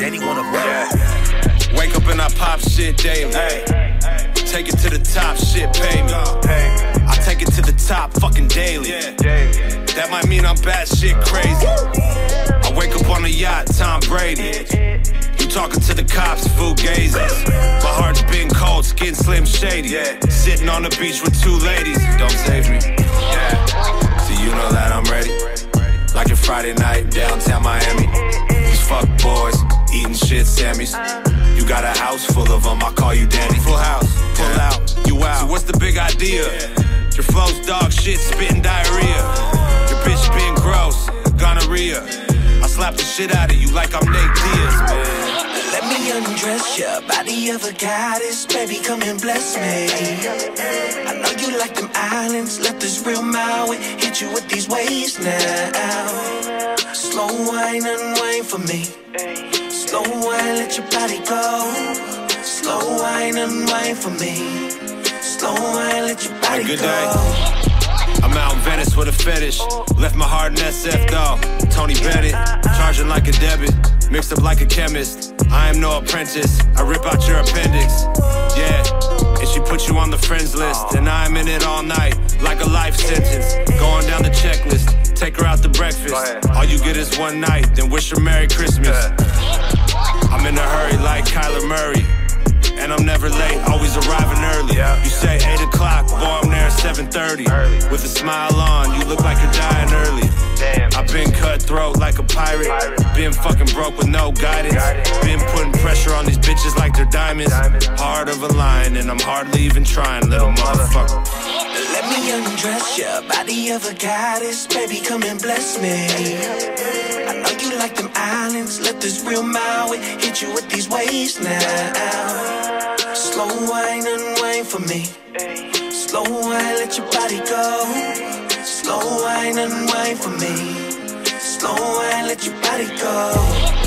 Danny wanna. Yeah. Wake up and I pop shit daily. Hey. Take it to the top, shit pay me. I take it to the top fucking daily. That might mean I'm bad shit crazy. I wake up on a yacht, Tom Brady. You talking to the cops, fugazes. My heart's been cold, skin slim shady. Sitting on the beach with two ladies, don't save me. Eating. You got a house full of them, I call you Danny. Full house, pull out, you out. So what's the big idea? Your flow's dog shit, spitting diarrhea. Your bitch been gross, gonorrhea. I slap the shit out of you like I'm Nate Diaz, man. Let me undress ya, body of a goddess, baby, come and bless me. I know you like them islands, let this real Maui hit you with these waves now. Slow wine, unwind for me. Slow wine, let your body go. Slow wine, unwind for me. Slow wine, let your body Good go. day. I'm out in Venice with a fetish. Left my heart in SF though. Tony Bennett, charging like a debit, mixed up like a chemist. I am no apprentice. I rip out your appendix. Yeah, and she put you on the friends list, and I'm in it all night like a life sentence. Going down the checklist, take her out to breakfast. All you get is one night, then wish her Merry Christmas. Smile on, you look like you're dying early. I've been cutthroat like a pirate. Been fucking broke with no guidance. Been putting pressure on these bitches like they're diamonds. Heart of a lion, and I'm hardly even trying, little motherfucker. Let me undress ya, body of a goddess, baby, come and bless me. I know you like them islands, let this real Maui hit you with these waves now. Slow wine, unwind for me. Slow wine, let your body go. Slow wine, unwind for me. Slow wine, let your body go.